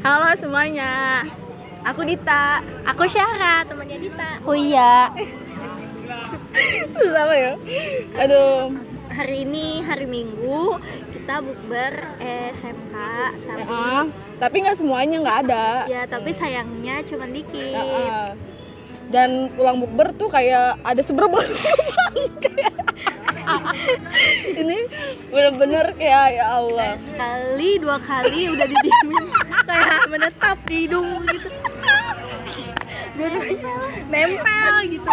Halo semuanya. Aku Dita. Aku Syahra, temannya Dita. Oh iya. Terus apa ya? Aduh. Hari ini hari Minggu kita bukber SMK, tapi Ah, tapi nggak semuanya nggak ada. ya tapi sayangnya cuma dikit. Ah, Dan pulang bukber tuh kayak ada seberapa ini bener-bener kayak ya Allah. Sekali dua kali udah didiemin kayak menetap di hidung gitu. Dua-duanya nempel gitu.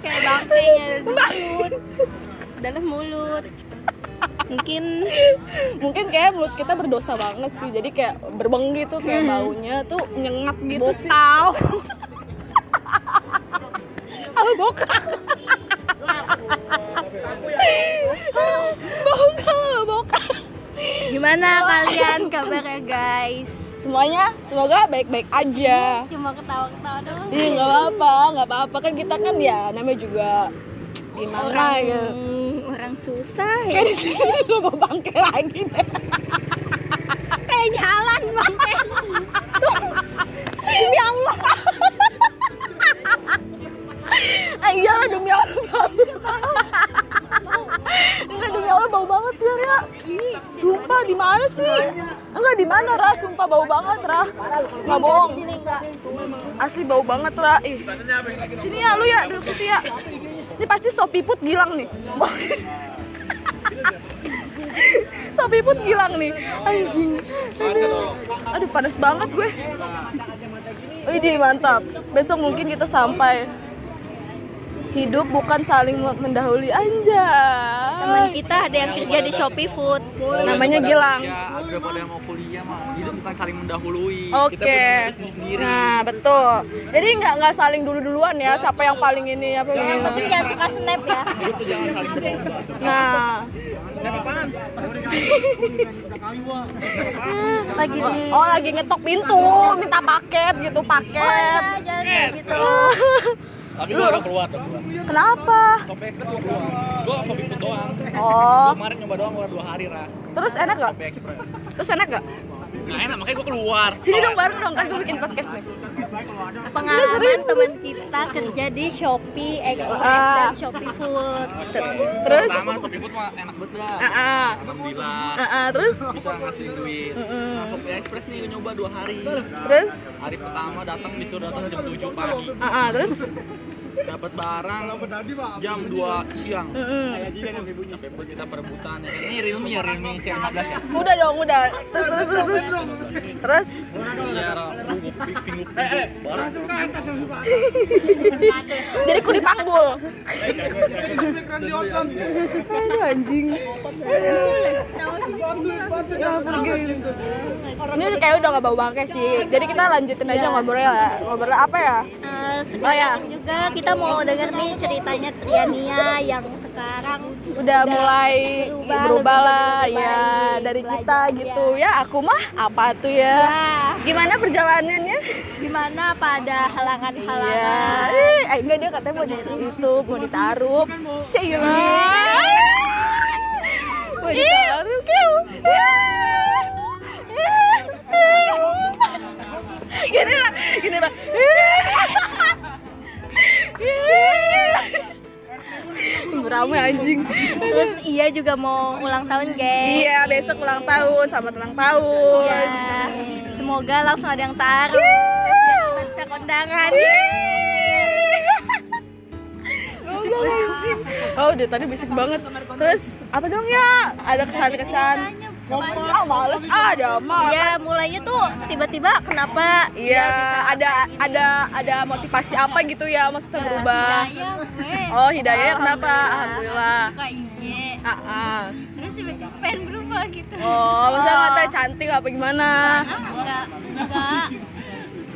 Kayak bangkainya di mulut. Dalam mulut. Mungkin Mungkin kayak mulut kita berdosa banget sih. Jadi kayak berbeng gitu kayak baunya tuh nyengat gitu sih. bokau. Apa bokal? bokal, bokal. Gimana kalian kabarnya guys? Semuanya semoga baik-baik aja. Cuma ketawa-ketawa doang. Iya nggak apa-apa, nggak apa-apa kan kita kan ya namanya juga gimana orang ya. orang susah ya Kayak di sini gue mau bangke lagi deh. kayak jalan bangke Demi Allah. Lah demi Allah demi Allah bau banget ya Ra. Sumpah di mana sih? Enggak di mana Ra? Sumpah bau banget Ra. Enggak bohong. sini enggak Asli bau banget Ra. Ih. Sini ya lu ya duduk situ ya. Ini pasti sop piput gilang nih. sop piput gilang nih. Anjing. Aduh, Aduh panas banget gue. Widih mantap. Besok mungkin kita sampai. Hidup bukan saling mendahului teman anjay. kita ada yang kerja di Shopee Food Namanya Gilang. Ya, agak pada mau kuliah mah. Hidup bukan saling mendahului. Oke. Nah, betul. Jadi nggak nggak saling dulu-duluan ya siapa yang paling ini apa tapi gini. jangan suka snap ya Hidup tuh jangan saling berlomba. Nah, Snap apaan? lagi di oh lagi ngetok pintu, minta paket gitu, oh paket. ya jangan gitu Tapi gua udah keluar, udah keluar. Kenapa? Kopi Express gua keluar. Gua kopi put doang. Oh, Gua kemarin nyoba doang, gua dua hari lah. terus enak gak? Kopi Express. Terus enak gak? Nah enak, makanya gua keluar. Sini dong bareng dong kan gue bikin podcast nih. pengalaman teman kita kerja di Shopee Express Ah. dan Shopee Food Terus? Pertama kopi put mah enak banget dah. Ah, ah. Alhamdulillah. Ah, ah, terus? Bisa ngasih duit. Nah, kopi Express nih nyoba dua hari. Terus? Hari pertama datang disuruh datang jam 7 pagi. Ah, ah, terus? Dapat barang jam 2 siang sampai buat kita perebutan ya. ini realme ya realme C15 ya Udah dong, udah. Terus, terus, terus, terus. Terus? ya tunggu pinggul barang Jadi ku dipanggul. Aduh anjing. Ya pergi. Ini udah kayak udah gak bau bangke sih. Jadi kita lanjutin aja ngobrolnya lah. Ngobrol apa ya? Eh, Oh, ya. juga kita mau denger nih ceritanya Triania yang sekarang Udah mulai berubah, berubah lah lebih ya dari belajar, kita gitu. Ya aku mah apa tuh ya? ya Gimana perjalanannya? gimana pada halangan-halangan Eh, eh, enggak dia katanya mau di YouTube, mau ditaruh. Cila. Juga mau ulang tahun geng Iya, besok ulang tahun, selamat ulang tahun. ya semoga langsung ada yang taruh kita bisa kondangan Oh, udah tadi bisik banget. Terus apa dong ya? Ada kesan-kesan. Ah, males ada mah. ya mulainya tuh tiba-tiba kenapa Iya, ada ada ada motivasi apa gitu ya maksudnya berubah. Oh, hidayah kenapa? Alhamdulillah. Ah, ah. terus tiba-tiba pengen berubah gitu Oh, maksudnya nggak tahu cantik apa gimana? enggak enggak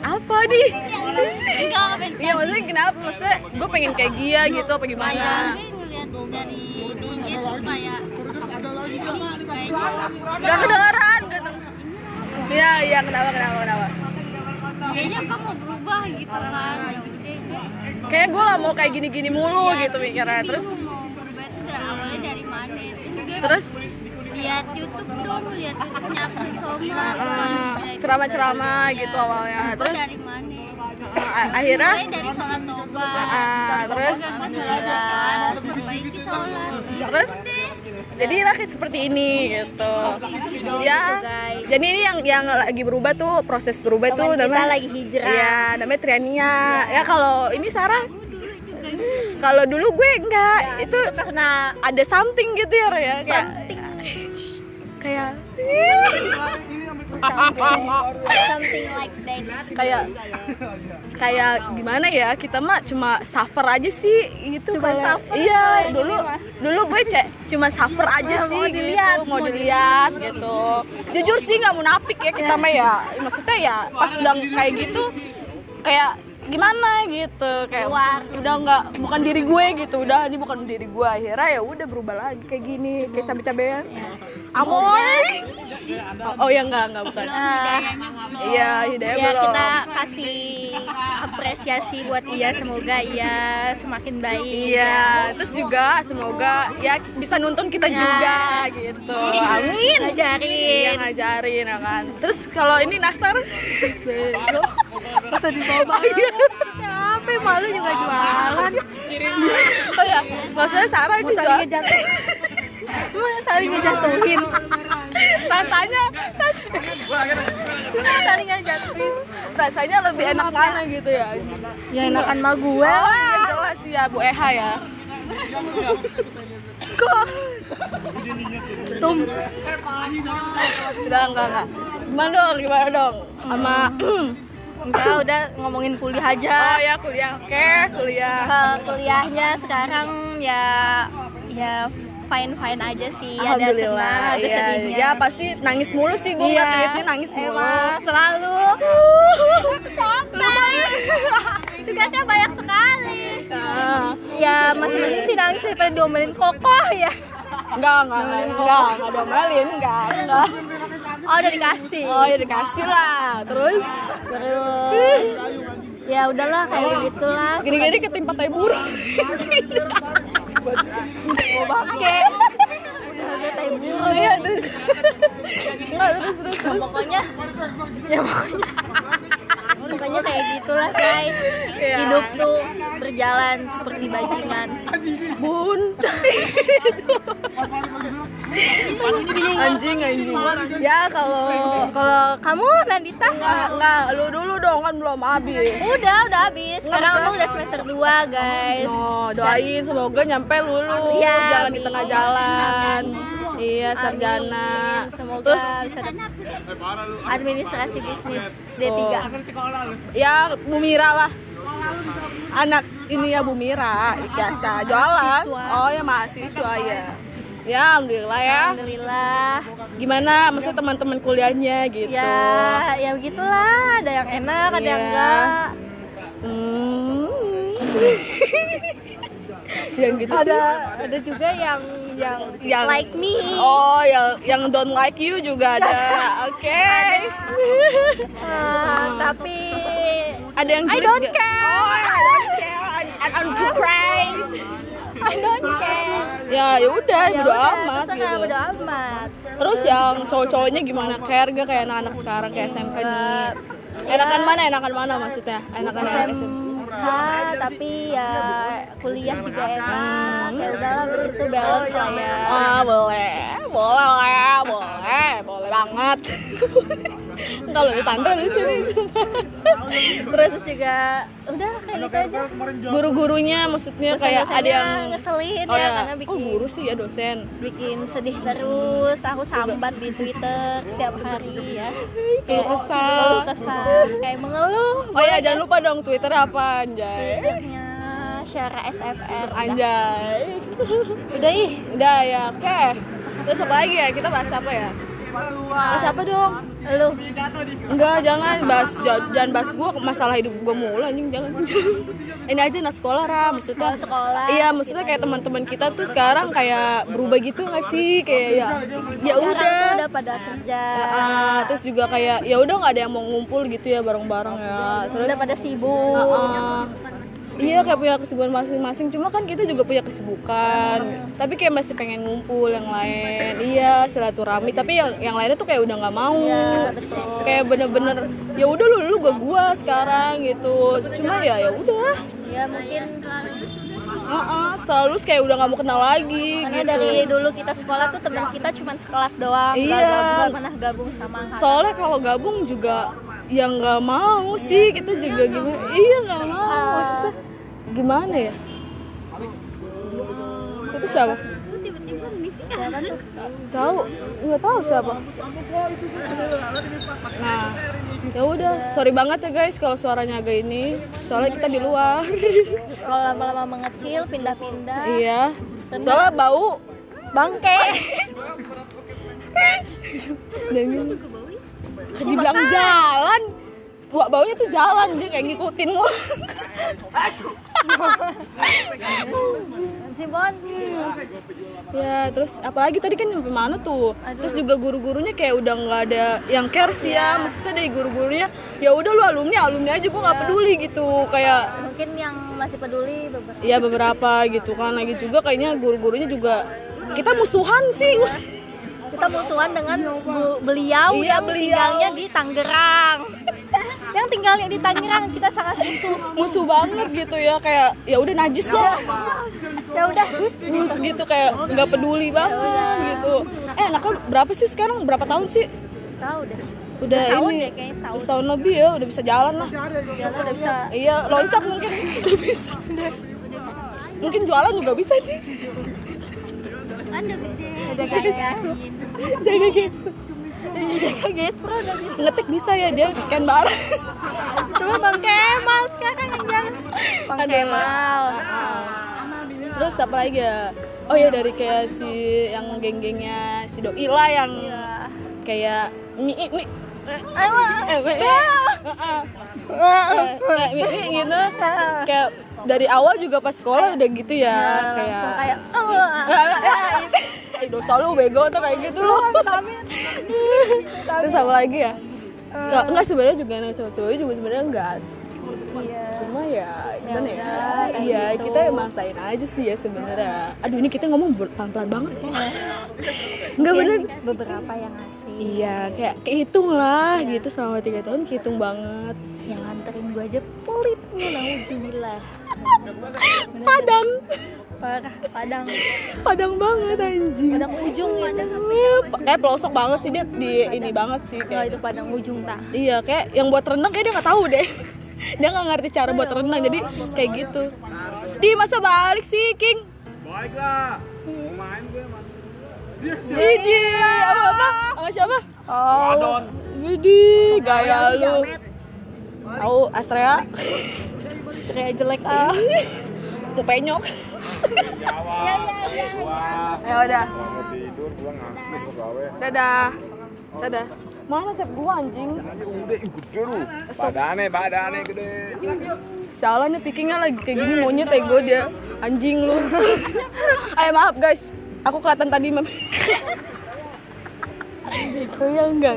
Apa di? enggak pengen Iya, maksudnya kenapa? Maksudnya gue pengen kayak dia gitu apa kayak gimana? gue ngeliat dari di IG tuh kayak kayaknya Gak kedengeran, gak. Iya, iya, kenapa, kenapa, kenapa? kayaknya gue mau berubah gitu kan ya udah Kayak gue gak mau kayak gini-gini mulu gitu mikirnya. Terus, mau berubah itu udah awalnya dari mana terus? Lihat YouTube dong lihat YouTube-nya April Soma Eh, ceramah-ceramah gitu. awalnya. Terus? dari mana? Eh, akhirnya? Mulai dari sholat toba eh, terus sholat perbaiki sholat terus? Jadi kayak seperti ini gitu. Ya jadi ini yang yang lagi berubah tuh proses berubah tuh Teman kita namanya lagi hijrah. ya namanya Triania. Ya kalau ini Sarah kalau dulu gue enggak itu karena ada something gitu ya Ro, ya. Kayak kayak something like that. Kayak kayak gimana ya kita mah cuma suffer aja sih gitu Cuma kalau- suffer iya dulu dulu gue cek cuma suffer aja sih mau gitu, dilihat, mau mau dilihat gitu. Jujur sih nggak munafik ya kita mah ya. Maksudnya ya pas udah kayak gitu kayak gimana gitu kayak udah nggak bukan diri gue gitu udah ini bukan diri gue akhirnya ya udah berubah lagi kayak gini kayak cabe-cabean. Amoy. Oh, oh ya enggak enggak bukan. Iya hidayah ya belum. kita kasih apresiasi buat ia semoga ia semakin baik. Iya, terus juga semoga ya bisa nuntun kita juga gitu. Amin. ngajarin. Iya ngajarin ya kan. Terus kalau ini nastar masa dibawa capek malu juga jualan? Oh ya, maksudnya Sarah saling jual ngejatuhin. Emang saling ngejatuhin. Rasanya ras- saling ngejatuhin. Rasanya lebih enak mana gitu ya. ya enakan mah gue. Oh, iya jelas ya Bu Eha ya. tum. Sudah enggak enggak. Gimana dong? Gimana dong? Sama enggak udah ngomongin kuliah Oh aja ya kuliah. Oke, kuliah. Eh, kuliahnya sekarang ya ya fine fine aja sih ada senang ada iya. sedihnya Ya pasti nangis mulu sih gue ngeliat tweetnya nangis mulu. emang selalu capek tugasnya banyak sekali Ah. ya masih mending sih nangis daripada diomelin kokoh ya Enggak, enggak, enggak, enggak, enggak diomelin, enggak, enggak. Oh udah dikasih. Oh ya dikasih lah, terus? Terus? Ya udahlah kayak gitulah. Gini-gini ketimpa tai burung. mau bangke udah ada tai burung. Iya terus, enggak terus terus. Pokoknya ya pokoknya. Pokoknya kayak gitulah guys. Iya. hidup tuh berjalan seperti bajingan. Bun. anjing anjing. Ya kalau kalau kamu Nandita? Enggak, enggak, lu dulu dong kan belum habis. udah udah habis. Sekarang lu udah semester 2 guys. Oh, doain semoga nyampe lulus, Iya, jangan di tengah jalan. Iya, sarjana. Amin. semoga Terus? administrasi bisnis D3 Oh. ya Bu Mira lah. Anak ini ya Bu Mira. Biasa jualan. Oh ya mahasiswa ya ya alhamdulillah ya. Alhamdulillah. Gimana? Maksudnya teman-teman kuliahnya gitu? Ya ya begitulah. Ada yang enak ada yang Iya. enggak. Hmm. yang gitu ada sih. ada juga yang yang, Yang- like me. Oh yang yang don't like you juga ada. Oke. Ah, tapi ada yang I don't care. oh I don't care. I, I don't cry I don't care ya ya udah Ya bodo udah, amat terserah, gitu bodo amat Terus yang cowok-cowoknya gimana? Care gak kayak anak-anak sekarang kayak SMK nih? Enakan mana? Enakan mana maksudnya? Enakan SMK? SMK tapi ya kuliah juga enak ya udahlah begitu balance lah ya Ah boleh, boleh boleh, boleh banget. Kalau di Sandra lucu nih. sumpah. Terus juga udah kayak gitu aja guru-gurunya maksudnya kayak ada yang ngeselin oh ya ya, karena oh bikin guru sih ya dosen. bikin sedih terus aku sambat di Twitter setiap hari ya Keluh kesah. keluh kesah kayak mengeluh Oh ya jangan lupa dong Twitter apa anjay? Twitternya Syara SFR. Anjay. udah ih Udah ya, oke. Terus apa lagi ya? Kita bahas apa ya? Bahas apa dong? lu Enggak, jangan bahas ja- jangan bahas gua masalah hidup gua mulu anjing jangan. Ini aja anak sekolah Ra, maksudnya sekolah. Iya, maksudnya kayak teman-teman kita tuh sekarang kayak berubah gitu nggak sih? Kayak ya ya udah. udah pada kerja terus juga kayak ya udah nggak ada yang mau ngumpul gitu ya bareng-bareng ya. Terus udah pada sibuk. Iya kayak punya kesibukan masing-masing. Cuma kan kita juga punya kesibukan. Tapi kayak masih pengen ngumpul yang lain. iya silaturahmi. Tapi yang yang lainnya tuh kayak udah nggak mau. Kayak bener-bener ya udah lu lu gak gua sekarang gitu. Cuma ya ya udah. Ya mungkin Heeh, setelah lulus kayak udah nggak mau kenal lagi karena gitu. dari dulu kita sekolah tuh teman kita cuma sekelas doang. Iya. gabung, nggak pernah gabung sama soalnya kalau gabung juga yang nggak mau sih kita juga gimana? Iya nggak mau maksudnya gimana ya? Itu siapa? Tiba-tiba bisik tahu nggak tahu siapa. Nah ya udah. Sorry banget ya guys kalau suaranya agak ini. Soalnya kita di luar. Kalau lama-lama mengecil pindah-pindah. Iya. Soalnya bau bangke dibilang jalan Wah, baunya tuh jalan dia kayak ngikutin mulu. si Bon ya, terus apalagi tadi kan sampai mana tuh? Terus juga guru-gurunya kayak udah nggak ada yang care sih ya. Maksudnya dari guru-gurunya ya udah lu alumni, alumni aja gua nggak peduli gitu. Kayak mungkin yang masih peduli beberapa ya beberapa gitu kan lagi juga kayaknya guru-gurunya juga kita musuhan sih. Kita musuhan dengan bu- beliau Iya, yang beliau. tinggalnya di Tangerang yang tinggalnya di Tangerang kita sangat musuh Musuh banget gitu ya kayak ya udah najis lah. ya udah Terus gitu kayak nggak peduli banget gitu. Eh, anaknya berapa sih sekarang? Berapa tahun sih? tahu deh udah Setahun ini deh, kayaknya setahun. lebih ya udah bisa jalan lah jalan udah bisa iya loncat mungkin udah bisa mungkin jualan juga bisa sih ada gede udah jaga guys jaga guys udah bisa ngetik bisa ya dia scan barang Coba Bang Kemal sekarang yang jalan Bang. Kemal. Terus apa lagi ya? Oh ya dari kayak si yang geng-gengnya si doi lah yang eh kayak mi mi gitu. Kayak dari awal juga pas sekolah udah gitu ya kayak langsung kayak oh, Eh, dosa lu bego tuh kayak gitu lu. Terus apa lagi ya? Ka- enggak sebenarnya juga anak cowok-cowok juga sebenarnya enggak sih. cuma ya gimana ya, iya kita emang maksain aja sih ya sebenarnya. Aduh ini kita ngomong pelan-pelan banget. Enggak bener. beberapa yang iya kayak kehitung lah gitu selama tiga tahun kehitung banget. Yang nganterin gue aja pelitnya naujubillah padang. Parah padang. Padang banget anjing. Padang ujung gitu kayak pelosok banget sih dia di ini banget sih kayak itu padang ujung tak Iya, kayak yang buat rendang kayak dia nggak tahu deh. dia nggak ngerti cara buat rendang, jadi kayak gitu. Di masa balik sih, King. Baik lah. Mau main gue Jiji, apa apa? Sama siapa? Oh, Adon. Widih, gaya lu. Tahu Astrea? ceria jelek ah Mau penyok. Ya udah. Mau tidur gua ngantuk gua gawe. Dadah. Dadah. Mana sep gua anjing? Udah ih, gede lu. Badane, badane gede. Sialan nih pikingnya lagi kayak gini monyet ego dia anjing lu. Ayo maaf guys, aku kelihatan tadi mem. Oh ya enggak.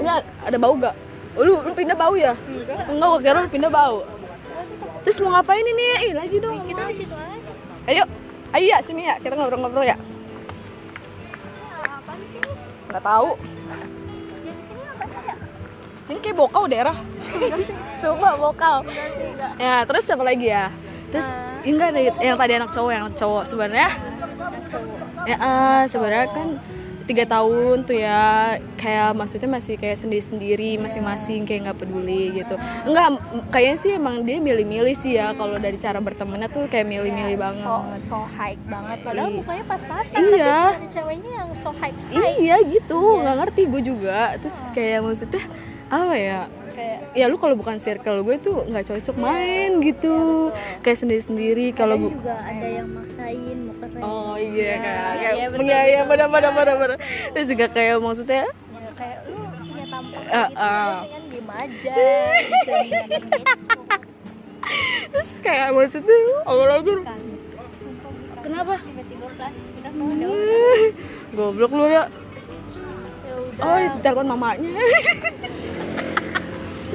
Ini ada bau gak? Oh, lu lu pindah bau ya? Enggak, gua kira lu pindah bau. Terus mau ngapain ini? Ih, lagi dong. kita di situ aja Ayo, ayo ya sini ya, kita ngobrol-ngobrol ya. apaan sih Nggak tahu. ya sini ya Sini kayak bokau daerah. Coba bokau. Ya, terus apa lagi ya? Terus enggak ada yang tadi anak cowok, yang cowok sebenarnya. Ya, eh, sebenarnya kan tiga tahun tuh ya kayak maksudnya masih kayak sendiri-sendiri masing-masing kayak nggak peduli gitu. Enggak kayaknya sih emang dia milih-milih sih ya kalau dari cara bertemannya tuh kayak milih-milih banget so so high banget padahal Iya. mukanya pas-pasan Iya. tapi ceweknya yang so high high iya gitu. Nggak ngerti gue juga. Terus kayak maksudnya apa ya kayak ya lu kalau bukan circle gue tuh nggak cocok main gitu. Kayak sendiri sendiri kalau juga ada yang maksain mau keren oh iya kayak kayak iya, betul, iya iya benar benar benar benar terus juga kayak maksudnya Ya, kayak lu punya tampang Ah, gitu ah. kan? Diem aja gitu, gitu. terus kayak maksudnya awal lagi kan. Kenapa? Tiba-tiba plastik kita mau ada goblok lu ya. Ya udah. Oh di telepon mamanya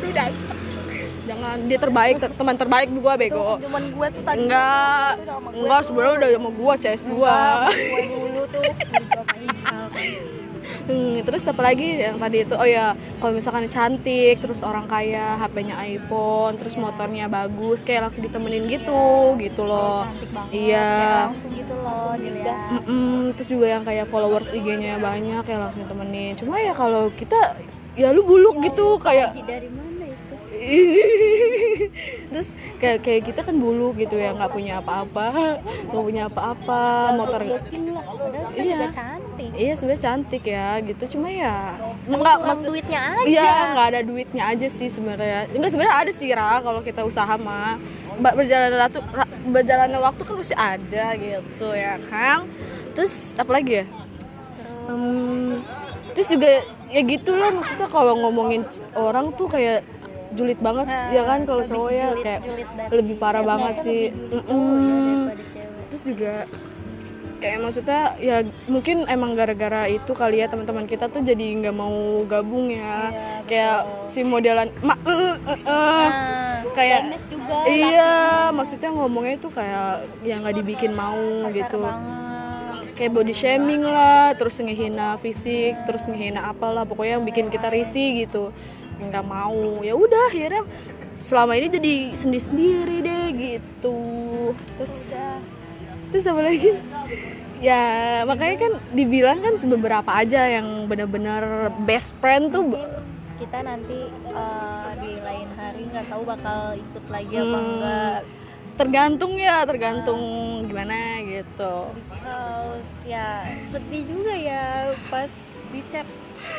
udah jangan dia terbaik ter- teman terbaik gue bego. cuman gue tuh tadi. Enggak enggak sebenarnya udah sama gue CS gue gue dulu tuh. Hmm, terus apa lagi yang tadi itu? Oh ya kalau misalkan cantik terus orang kaya HP-nya iPhone terus motornya bagus kayak langsung ditemenin gitu gitu loh. Cantik banget iya. kayak langsung gitu loh dilihat. Mm-mm, terus juga yang kayak followers IG-nya banyak kayak langsung temenin cuma ya kalau kita ya lu buluk gitu kayak Haji dari mana terus kayak kayak kita kan buluk gitu ya nggak punya apa-apa nggak punya apa-apa motor Iya. cantik iya sebenarnya cantik ya gitu cuma ya nggak maksud duitnya aja Iya, nggak ada duitnya aja sih sebenarnya. Enggak sebenarnya ada sih Ra kalau kita usaha mah. Berjalan waktu berjalannya waktu kan pasti ada gitu ya kan. Terus apa lagi ya? Hmm, terus juga ya gitu lah maksudnya kalau ngomongin orang tuh kayak julid banget Nah, ya kan? Kalau cowok ya kayak julid lebih parah cewek banget kan sih. lebih cowok daripada cewek. Terus juga kayak maksudnya ya mungkin emang gara-gara itu kali ya teman-teman kita tuh jadi nggak mau gabung ya. Kayak si modelan ma eh, eh, eh, eh. Nah, kayak juga iya maksudnya ngomongnya itu kayak yang nggak dibikin mau gitu. banget. Kayak body shaming lah terus ngehina fisik terus ngehina apalah pokoknya yang bikin kita risih gitu nggak mau. Ya udah akhirnya selama ini jadi sendiri sendiri deh gitu. Terus terus apa lagi? Ya makanya kan dibilang kan beberapa aja yang benar-benar best friend tuh kita nanti eh, di lain hari nggak tahu bakal ikut lagi apa Hmm. enggak. Tergantung ya tergantung gimana gitu. Terus ya sedih juga ya pas di chat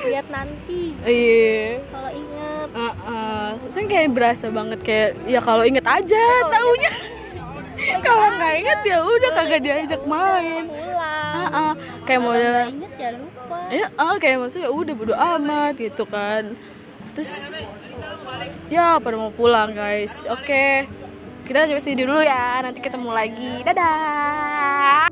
lihat nanti iya. Kalau inget Heeh. kan kayak berasa banget kayak ya kalau inget aja taunya. kalau nggak inget ya udah kagak diajak main. pulang Heeh. kayak model inget ya lupa. Ya ah, kayak maksudnya ya udah bodo amat gitu kan. Terus ya pada mau pulang guys. Oke. Kita coba sini dulu ya. Nanti ketemu lagi. Dadah